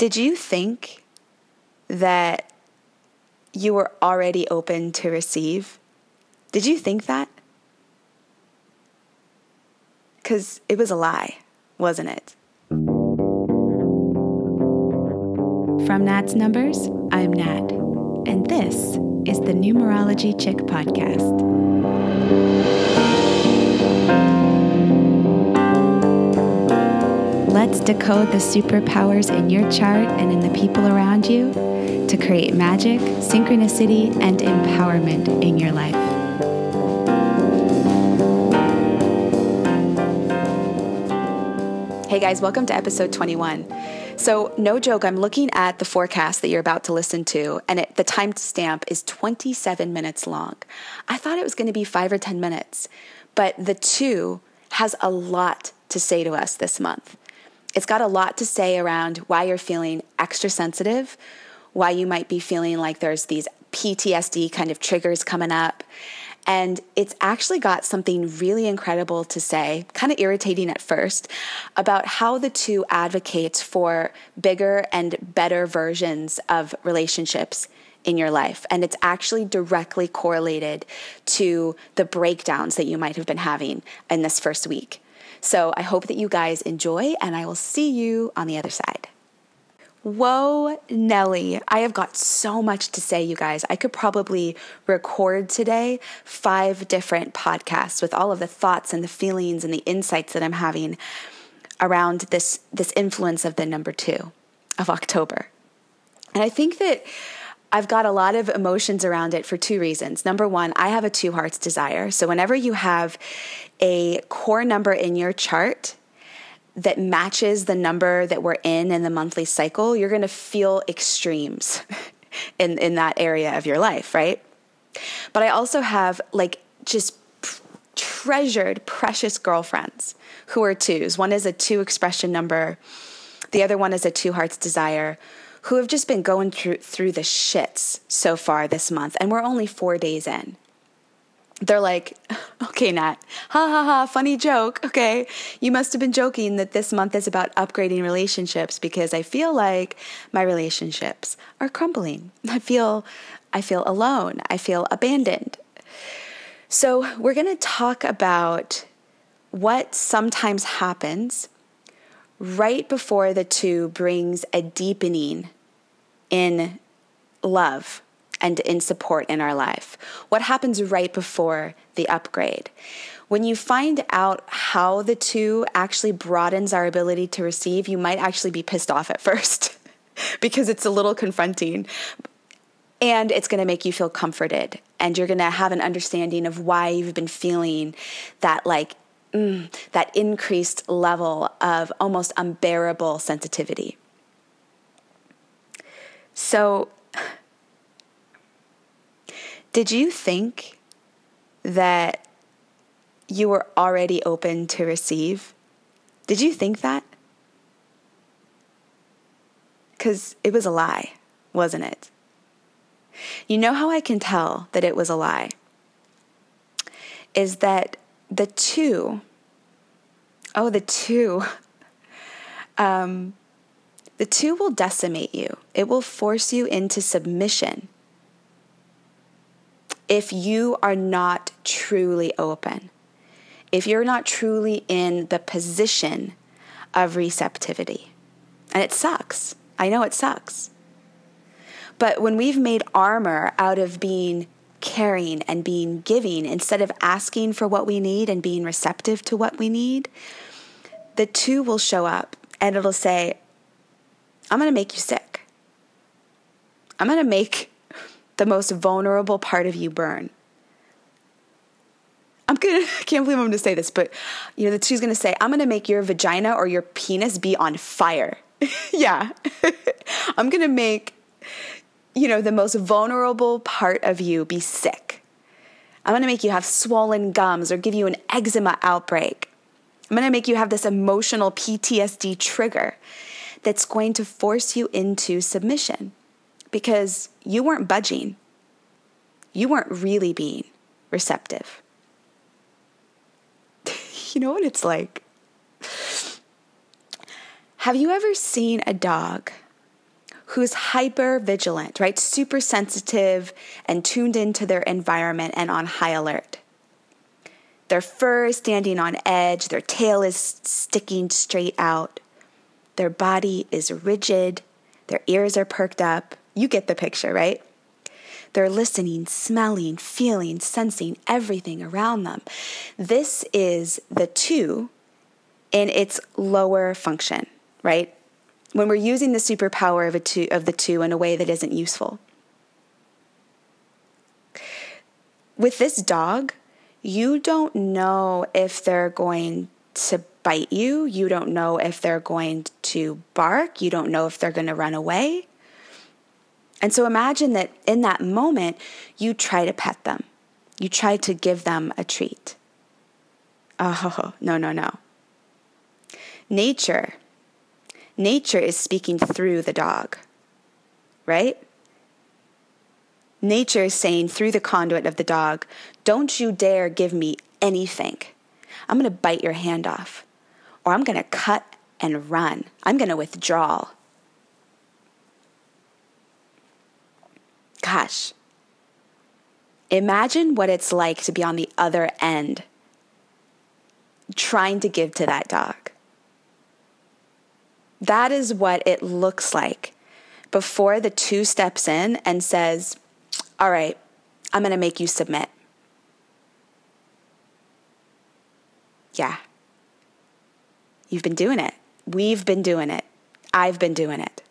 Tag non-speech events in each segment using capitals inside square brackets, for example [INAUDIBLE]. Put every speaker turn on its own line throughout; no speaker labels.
Did you think that you were already open to receive? Did you think that? Because it was a lie, wasn't it? From Nat's Numbers, I'm Nat, and this is the Numerology Chick Podcast. Let's decode the superpowers in your chart and in the people around you to create magic, synchronicity, and empowerment in your life. Hey guys, welcome to episode 21. So, no joke, I'm looking at the forecast that you're about to listen to, and it, the timestamp is 27 minutes long. I thought it was going to be five or 10 minutes, but the two has a lot to say to us this month. It's got a lot to say around why you're feeling extra sensitive, why you might be feeling like there's these PTSD kind of triggers coming up. And it's actually got something really incredible to say, kind of irritating at first, about how the two advocates for bigger and better versions of relationships in your life. And it's actually directly correlated to the breakdowns that you might have been having in this first week. So I hope that you guys enjoy, and I will see you on the other side. Whoa, Nelly. I have got so much to say, you guys. I could probably record today five different podcasts with all of the thoughts and the feelings and the insights that I'm having around this, this influence of the number two of October. And I think that I've got a lot of emotions around it for two reasons. Number one, I have a two hearts desire. So whenever you have a core number in your chart that matches the number that we're in in the monthly cycle, you're going to feel extremes [LAUGHS] in, in that area of your life, right? But I also have like just treasured, precious girlfriends who are twos. One is a two expression number, the other one is a two hearts desire who have just been going through, through the shits so far this month, and we're only four days in. They're like, [LAUGHS] okay, Nat, ha ha ha, funny joke. Okay, you must have been joking that this month is about upgrading relationships because I feel like my relationships are crumbling. I feel, I feel alone. I feel abandoned. So we're going to talk about what sometimes happens right before the two brings a deepening in love and in support in our life? What happens right before the upgrade? When you find out how the two actually broadens our ability to receive, you might actually be pissed off at first [LAUGHS] because it's a little confronting. And it's going to make you feel comforted. And you're going to have an understanding of why you've been feeling that, like, mm, that increased level of almost unbearable sensitivity. So, did you think that you were already open to receive? Did you think that? Because it was a lie, wasn't it? You know how I can tell that it was a lie? Is that the two, oh, the two, [LAUGHS] um, the two will decimate you. It will force you into submission if you are not truly open, if you're not truly in the position of receptivity. And it sucks. I know it sucks. But when we've made armor out of being caring and being giving instead of asking for what we need and being receptive to what we need, the two will show up and it'll say, I'm going to make you sick. I'm going to make the most vulnerable part of you burn. I'm gonna, [LAUGHS] I can't believe I'm gonna say this, but you know, she's gonna say, I'm gonna make your vagina or your penis be on fire. [LAUGHS] yeah. [LAUGHS] I'm gonna make you know, the most vulnerable part of you be sick. I'm going to make you have swollen gums or give you an eczema outbreak. I'm going to make you have this emotional PTSD trigger that's going to force you into submission because you weren't budging. You weren't really being receptive. [LAUGHS] you know what it's like? Have you ever seen a dog who's hyper vigilant, right? Super sensitive and tuned into their environment and on high alert. Their fur is standing on edge, their tail is sticking straight out, their body is rigid, their ears are perked up. You get the picture, right? They're listening, smelling, feeling, sensing everything around them. This is the two in its lower function, right? When we're using the superpower of, a two, of the two in a way that isn't useful. With this dog, you don't know if they're going to bite you. You don't know if they're going to bark. You don't know if they're going to run away. And so imagine that in that moment, you try to pet them, you try to give them a treat. Oh, [LAUGHS] no, no, no. Nature, nature is speaking through the dog, right? Nature is saying through the conduit of the dog, don't you dare give me anything. I'm going to bite your hand off, or I'm going to cut and run. I'm going to withdraw. Gosh, imagine what it's like to be on the other end trying to give to that dog. That is what it looks like before the two steps in and says, All right, I'm going to make you submit. Yeah. You've been doing it. We've been doing it. I've been doing it.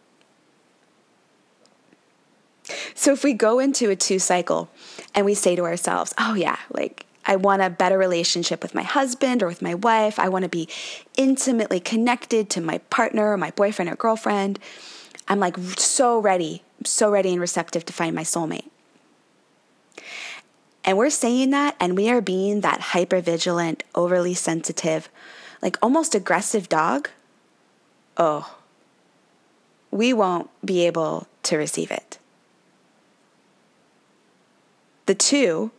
So if we go into a two cycle and we say to ourselves, oh, yeah, like I want a better relationship with my husband or with my wife, I want to be intimately connected to my partner or my boyfriend or girlfriend. I'm like so ready, so ready and receptive to find my soulmate. And we're saying that, and we are being that hyper vigilant, overly sensitive, like almost aggressive dog. Oh, we won't be able to receive it. The two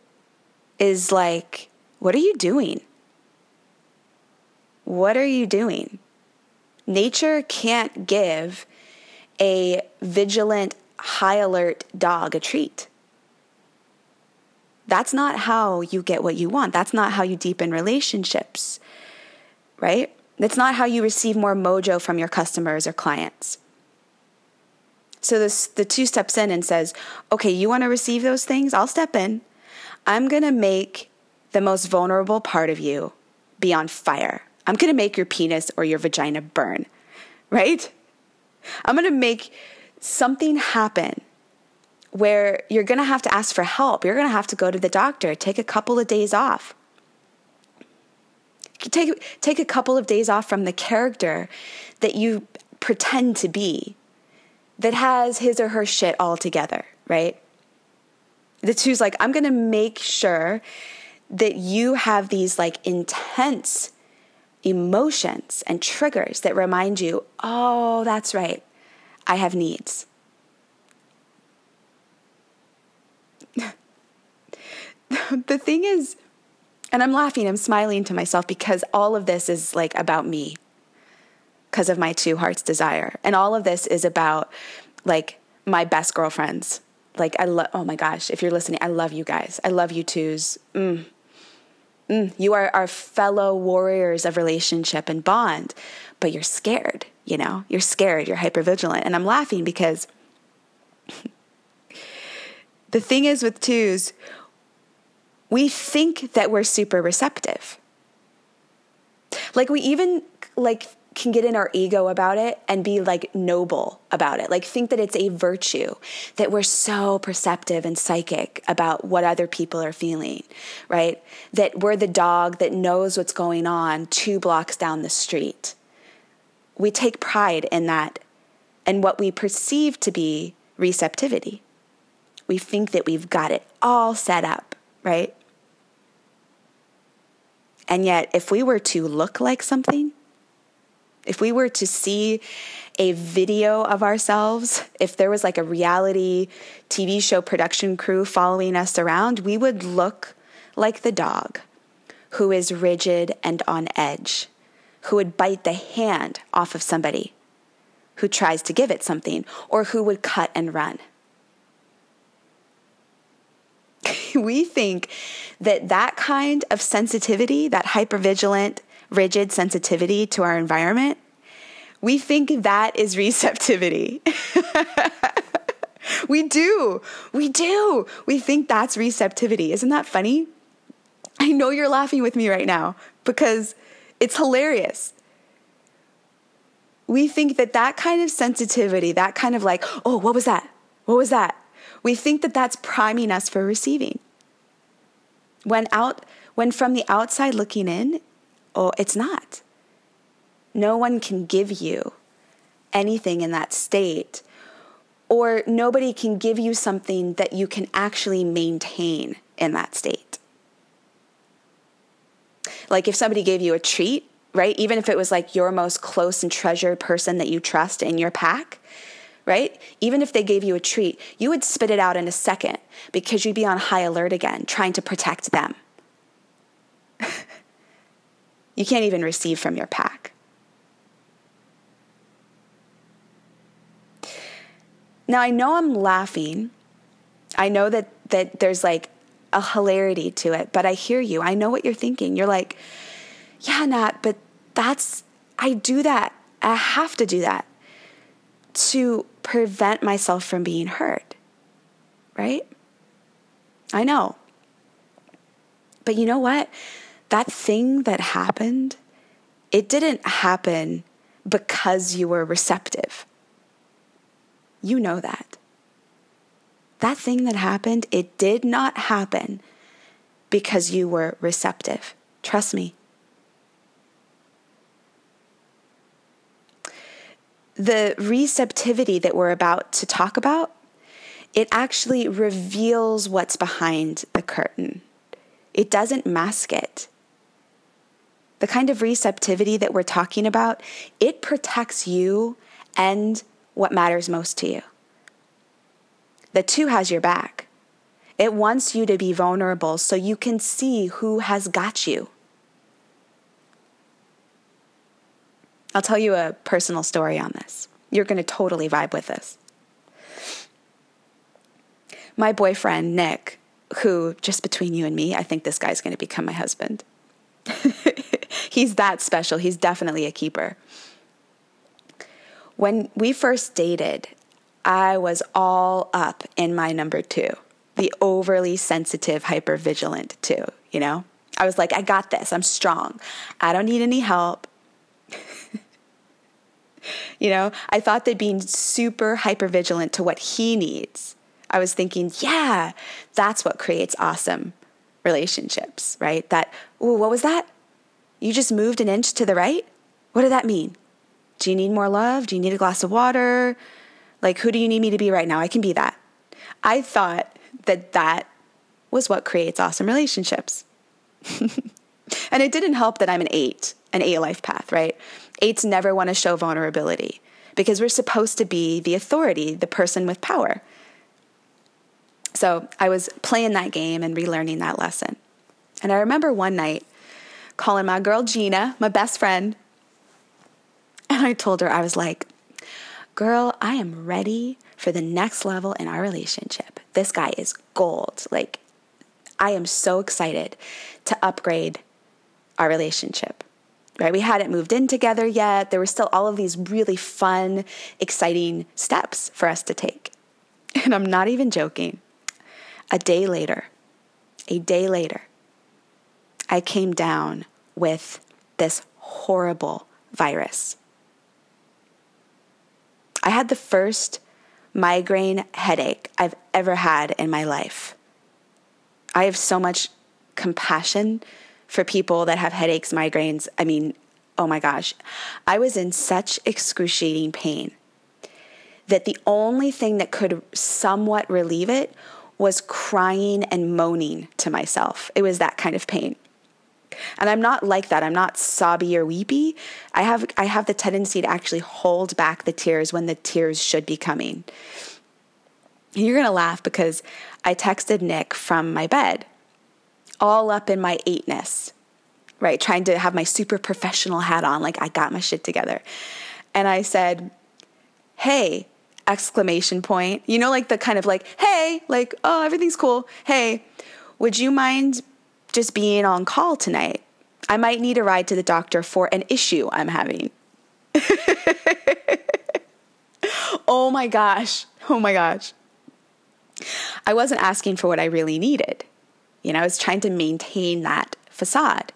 is like, what are you doing? What are you doing? Nature can't give a vigilant, high alert dog a treat. That's not how you get what you want. That's not how you deepen relationships, right? That's not how you receive more mojo from your customers or clients. So this the two steps in and says, "Okay, you want to receive those things? I'll step in. I'm going to make the most vulnerable part of you be on fire. I'm going to make your penis or your vagina burn." Right? I'm going to make something happen where you're going to have to ask for help. You're going to have to go to the doctor, take a couple of days off. Take, take a couple of days off from the character that you pretend to be that has his or her shit all together, right? The two's like, I'm going to make sure that you have these like intense emotions and triggers that remind you, oh, that's right, I have needs. [LAUGHS] the thing is, and I'm laughing, I'm smiling to myself because all of this is like about me because of my two hearts desire. And all of this is about like my best girlfriends. Like I love oh my gosh, if you're listening, I love you guys. I love you twos. Mm. Mm. You are our fellow warriors of relationship and bond, but you're scared, you know? You're scared, you're hyper vigilant. And I'm laughing because [LAUGHS] the thing is with twos, we think that we're super receptive. Like we even like can get in our ego about it and be like noble about it. Like think that it's a virtue that we're so perceptive and psychic about what other people are feeling, right? That we're the dog that knows what's going on 2 blocks down the street. We take pride in that and what we perceive to be receptivity. We think that we've got it all set up, right? And yet, if we were to look like something, if we were to see a video of ourselves, if there was like a reality TV show production crew following us around, we would look like the dog who is rigid and on edge, who would bite the hand off of somebody, who tries to give it something or who would cut and run. [LAUGHS] we think that that kind of sensitivity, that hypervigilant, rigid sensitivity to our environment, we think that is receptivity. [LAUGHS] we do. We do. We think that's receptivity. Isn't that funny? I know you're laughing with me right now because it's hilarious. We think that that kind of sensitivity, that kind of like, oh, what was that? What was that? We think that that's priming us for receiving. When out when from the outside looking in, oh, it's not. No one can give you anything in that state, or nobody can give you something that you can actually maintain in that state. Like if somebody gave you a treat, right? Even if it was like your most close and treasured person that you trust in your pack, right? Even if they gave you a treat, you would spit it out in a second because you'd be on high alert again, trying to protect them. [LAUGHS] you can't even receive from your pack. Now, I know I'm laughing. I know that, that there's like a hilarity to it, but I hear you. I know what you're thinking. You're like, yeah, Nat, but that's, I do that. I have to do that to prevent myself from being hurt, right? I know. But you know what? That thing that happened, it didn't happen because you were receptive. You know that. That thing that happened, it did not happen because you were receptive. Trust me. the receptivity that we're about to talk about, it actually reveals what's behind the curtain. It doesn't mask it. The kind of receptivity that we're talking about, it protects you and what matters most to you. The two has your back. It wants you to be vulnerable so you can see who has got you. I'll tell you a personal story on this. You're going to totally vibe with this. My boyfriend, Nick, who, just between you and me, I think this guy's going to become my husband. He's that special. He's definitely a keeper. When we first dated, I was all up in my number two, the overly sensitive, hyper vigilant two, you know? I was like, I got this. I'm strong. I don't need any help. [LAUGHS] you know, I thought that being super hyper vigilant to what he needs, I was thinking, yeah, that's what creates awesome relationships, right? That, oh, what was that? You just moved an inch to the right? What did that mean? Do you need more love? Do you need a glass of water? Like, who do you need me to be right now? I can be that. I thought that that was what creates awesome relationships. [LAUGHS] and it didn't help that I'm an eight, an eight life path, right? Eights never want to show vulnerability because we're supposed to be the authority, the person with power. So I was playing that game and relearning that lesson. And I remember one night calling my girl Gina, my best friend, and I told her, I was like, girl, I am ready for the next level in our relationship. This guy is gold. Like, I am so excited to upgrade our relationship right? We hadn't moved in together yet. There were still all of these really fun, exciting steps for us to take. And I'm not even joking. A day later, a day later, I came down with this horrible virus. I had the first migraine headache I've ever had in my life. I have so much compassion for people that have headaches, migraines. I mean, oh my gosh, I was in such excruciating pain that the only thing that could somewhat relieve it was crying and moaning to myself. It was that kind of pain. And I'm not like that. I'm not sobby or weepy. I have I have the tendency to actually hold back the tears when the tears should be coming. And you're going to laugh because I texted Nick from my bed all up in my eightness, right? Trying to have my super professional hat on, like I got my shit together. And I said, hey, exclamation point. You know, like the kind of like, hey, like, oh, everything's cool. Hey, would you mind just being on call tonight? I might need a ride to the doctor for an issue I'm having. [LAUGHS] oh my gosh. Oh my gosh. I wasn't asking for what I really needed. You know, I was trying to maintain that facade.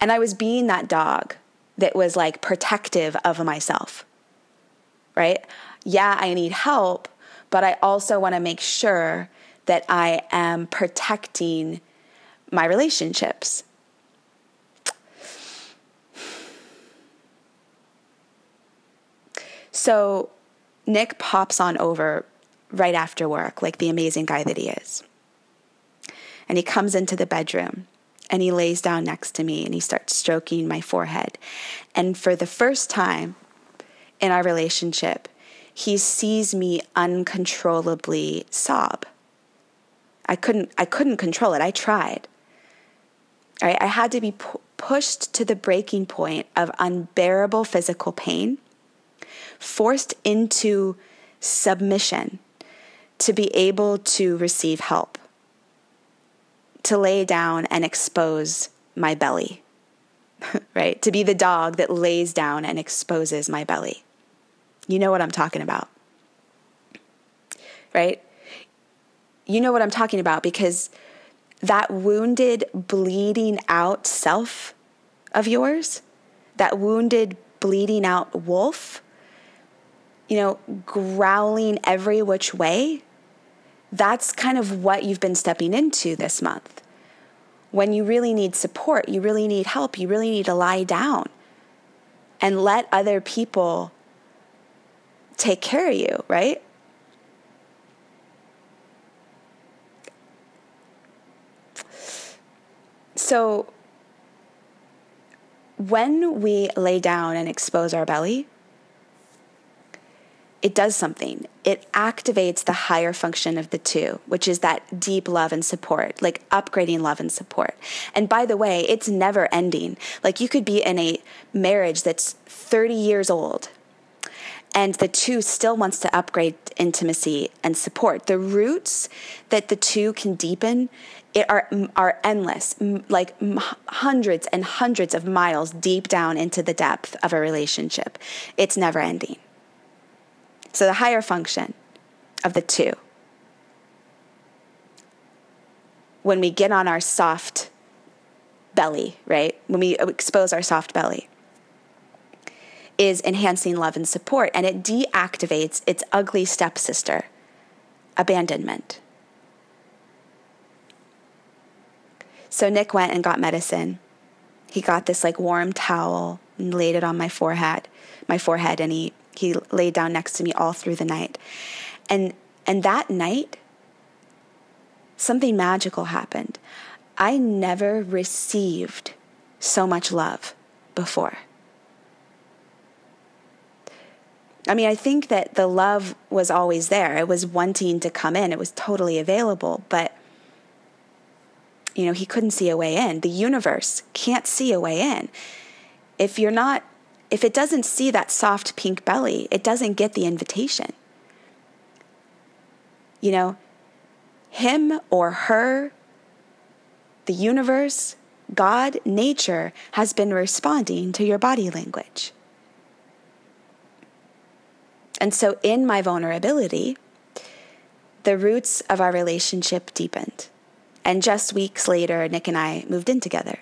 And I was being that dog that was like protective of myself, right? Yeah, I need help, but I also want to make sure that I am protecting my relationships. So Nick pops on over right after work, like the amazing guy that he is. And he comes into the bedroom and he lays down next to me and he starts stroking my forehead. And for the first time in our relationship, he sees me uncontrollably sob. I couldn't I couldn't control it. I tried. Right? I had to be pu- pushed to the breaking point of unbearable physical pain, forced into submission to be able to receive help, to lay down and expose my belly, [LAUGHS] right? To be the dog that lays down and exposes my belly. You know what I'm talking about, right? You know what I'm talking about because that wounded, bleeding out self of yours, that wounded, bleeding out wolf, you know, growling every which way, that's kind of what you've been stepping into this month. When you really need support, you really need help, you really need to lie down and let other people take care of you, right? So, when we lay down and expose our belly, it does something. It activates the higher function of the two, which is that deep love and support, like upgrading love and support. And by the way, it's never ending. Like you could be in a marriage that's 30 years old and the two still wants to upgrade intimacy and support. The roots that the two can deepen it are are endless, like hundreds and hundreds of miles deep down into the depth of a relationship. It's never ending. So the higher function of the two. When we get on our soft belly, right? When we expose our soft belly, is enhancing love and support, and it deactivates its ugly stepsister, abandonment. So Nick went and got medicine. He got this like warm towel and laid it on my forehead, my forehead, and he he laid down next to me all through the night. And and that night something magical happened. I never received so much love before. I mean, I think that the love was always there. It was wanting to come in, it was totally available, but you know, he couldn't see a way in. The universe can't see a way in. If you're not if it doesn't see that soft pink belly, it doesn't get the invitation. You know, him or her, the universe, God, nature has been responding to your body language. And so, in my vulnerability, the roots of our relationship deepened. And just weeks later, Nick and I moved in together.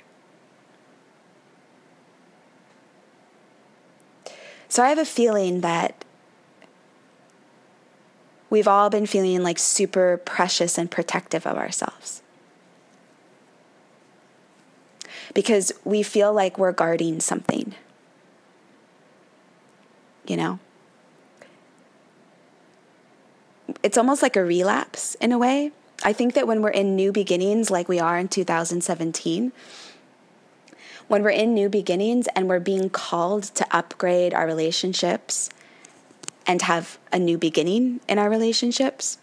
So I have a feeling that we've all been feeling like super precious and protective of ourselves. Because we feel like we're guarding something. You know? It's almost like a relapse in a way. I think that when we're in new beginnings, like we are in 2017, when we're in new beginnings and we're being called to upgrade our relationships and have a new beginning in our relationships,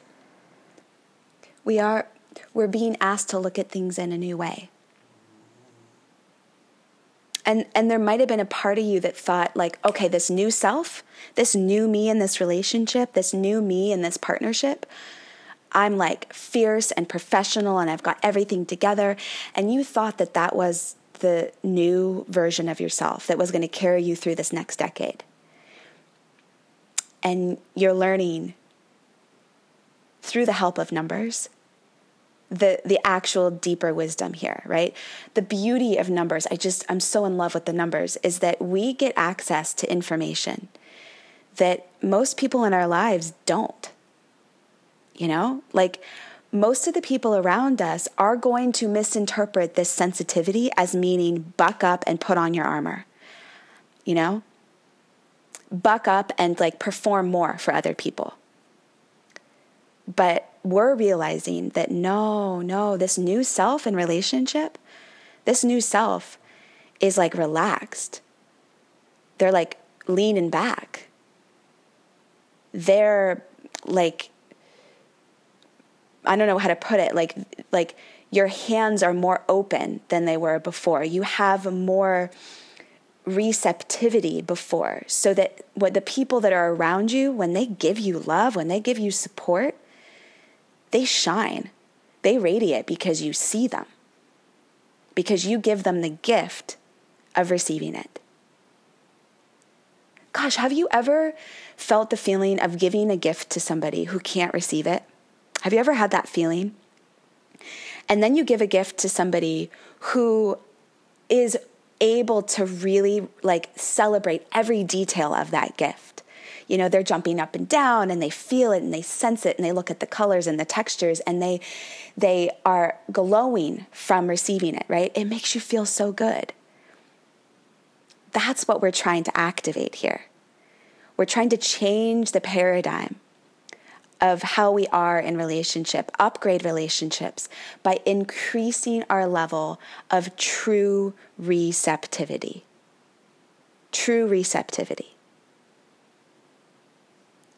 we are we're being asked to look at things in a new way. And and there might have been a part of you that thought like, okay, this new self, this new me in this relationship, this new me in this partnership, I'm like fierce and professional and I've got everything together. And you thought that that was the new version of yourself that was going to carry you through this next decade. And you're learning through the help of numbers the the actual deeper wisdom here right the beauty of numbers i just i'm so in love with the numbers is that we get access to information that most people in our lives don't you know like most of the people around us are going to misinterpret this sensitivity as meaning buck up and put on your armor you know buck up and like perform more for other people but we're realizing that no, no, this new self in relationship, this new self is like relaxed. They're like leaning back. They're like, I don't know how to put it, like, like your hands are more open than they were before. You have more receptivity before so that what the people that are around you when they give you love when they give you support they shine. They radiate because you see them, because you give them the gift of receiving it. Gosh, have you ever felt the feeling of giving a gift to somebody who can't receive it? Have you ever had that feeling? And then you give a gift to somebody who is able to really like celebrate every detail of that gift you know, they're jumping up and down and they feel it and they sense it and they look at the colors and the textures and they they are glowing from receiving it, right? It makes you feel so good. That's what we're trying to activate here. We're trying to change the paradigm of how we are in relationship, upgrade relationships by increasing our level of true receptivity. True receptivity.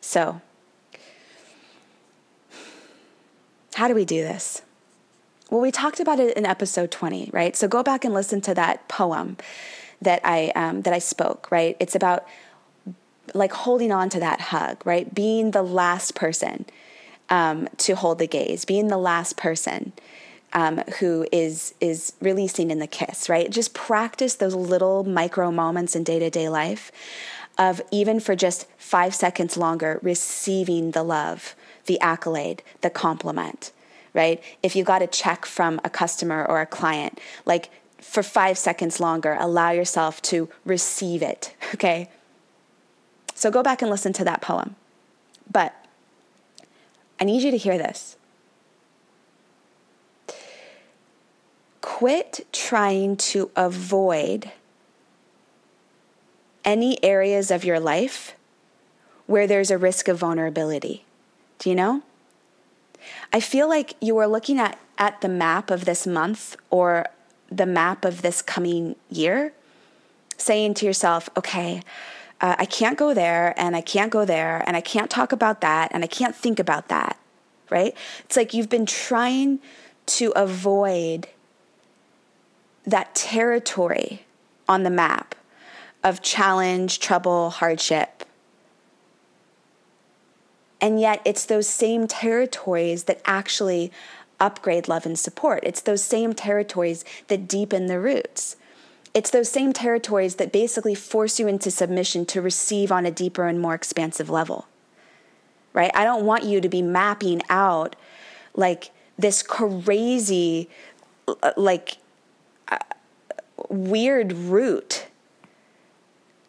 So, how do we do this? Well, we talked about it in episode 20, right? So go back and listen to that poem that I um, that I spoke, right? It's about like holding on to that hug, right? Being the last person um, to hold the gaze, being the last person um, who is is releasing in the kiss, right? Just practice those little micro moments in day to day life of even for just five seconds longer receiving the love, the accolade, the compliment, right? If you got a check from a customer or a client, like for five seconds longer, allow yourself to receive it, [LAUGHS] okay? So go back and listen to that poem. But I need you to hear this. Quit trying to avoid any areas of your life where there's a risk of vulnerability. Do you know? I feel like you are looking at, at the map of this month or the map of this coming year, saying to yourself, okay, uh, I can't go there and I can't go there and I can't talk about that and I can't think about that, right? It's like you've been trying to avoid that territory on the map of challenge, trouble, hardship. And yet, it's those same territories that actually upgrade love and support. It's those same territories that deepen the roots. It's those same territories that basically force you into submission to receive on a deeper and more expansive level. Right? I don't want you to be mapping out like this crazy, like, uh, weird route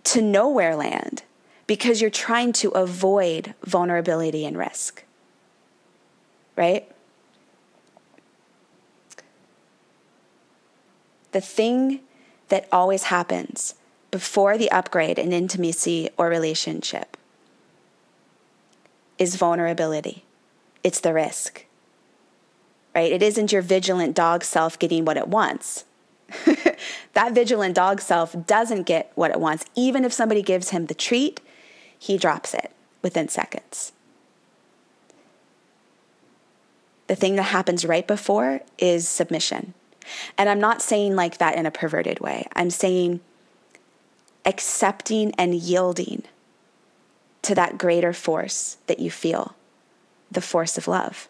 to nowhere land because you're trying to avoid vulnerability and risk. Right? The thing that always happens before the upgrade in intimacy or relationship is vulnerability. It's the risk. Right? It isn't your vigilant dog self getting what it wants. [LAUGHS] that vigilant dog self doesn't get what it wants. Even if somebody gives him the treat, he drops it within seconds. The thing that happens right before is submission. And I'm not saying like that in a perverted way. I'm saying accepting and yielding to that greater force that you feel, the force of love.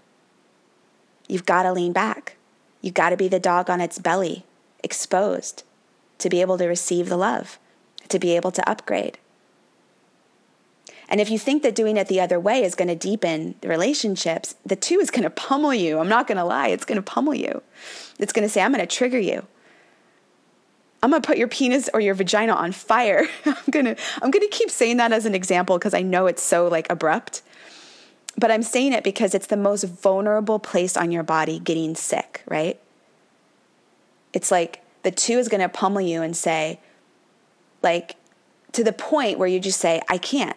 You've got to lean back. You've got to be the dog on its belly, exposed, to be able to receive the love, to be able to upgrade. And if you think that doing it the other way is going to deepen the relationships, the two is going to pummel you. I'm not going to lie, it's going to pummel you. It's going to say, I'm going to trigger you. I'm going to put your penis or your vagina on fire. [LAUGHS] I'm going to I'm to keep saying that as an example because I know it's so like abrupt. But I'm saying it because it's the most vulnerable place on your body getting sick, right? It's like the two is going to pummel you and say like to the point where you just say, I can't.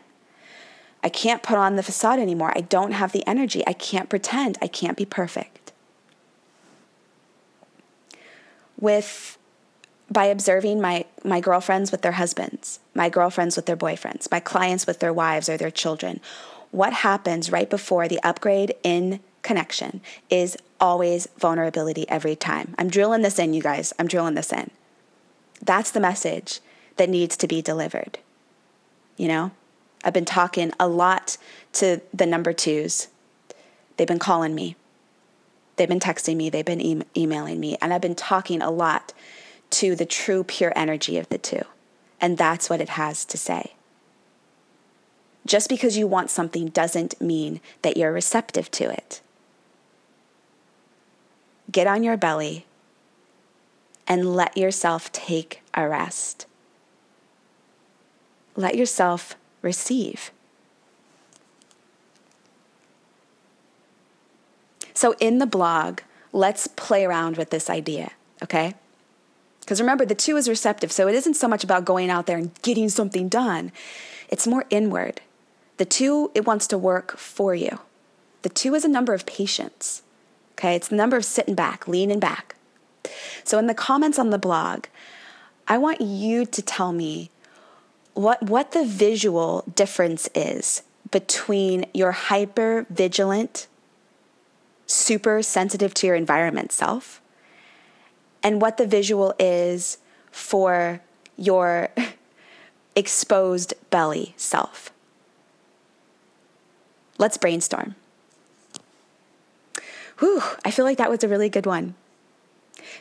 I can't put on the facade anymore. I don't have the energy. I can't pretend. I can't be perfect. With by observing my, my girlfriends with their husbands, my girlfriends with their boyfriends, my clients with their wives or their children, what happens right before the upgrade in connection is always vulnerability every time. I'm drilling this in, you guys. I'm drilling this in. That's the message that needs to be delivered. You know? I've been talking a lot to the number twos. They've been calling me, they've been texting me, they've been e- emailing me, and I've been talking a lot to the true, pure energy of the two. And that's what it has to say. Just because you want something doesn't mean that you're receptive to it. Get on your belly and let yourself take a rest. Let yourself receive. So, in the blog, let's play around with this idea, okay? Because remember, the two is receptive, so it isn't so much about going out there and getting something done, it's more inward. The two, it wants to work for you. The two is a number of patience, okay? It's the number of sitting back, leaning back. So, in the comments on the blog, I want you to tell me what what the visual difference is between your hyper vigilant super sensitive to your environment self and what the visual is for your [LAUGHS] exposed belly self let's brainstorm Whew, I feel like that was a really good one.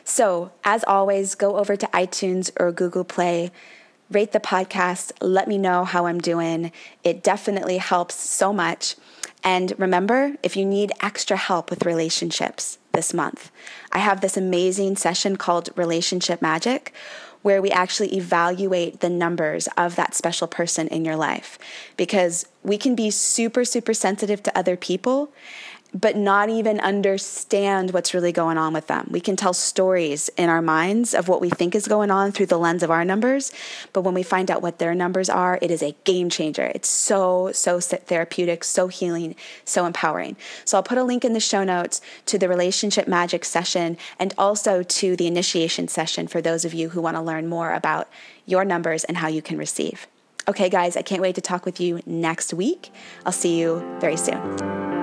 So, as always, go over to iTunes or Google Play, rate the podcast, let me know how I'm doing. It definitely helps so much. And remember, if you need extra help with relationships this month, I have this amazing session called Relationship Magic where we actually evaluate the numbers of that special person in your life because we can be super, super sensitive to other people but not even understand what's really going on with them. We can tell stories in our minds of what we think is going on through the lens of our numbers, but when we find out what their numbers are, it is a game changer. It's so, so therapeutic, so healing, so empowering. So I'll put a link in the show notes to the relationship magic session and also to the initiation session for those of you who want to learn more about your numbers and how you can receive. Okay, guys, I can't wait to talk with you next week. I'll see you very soon.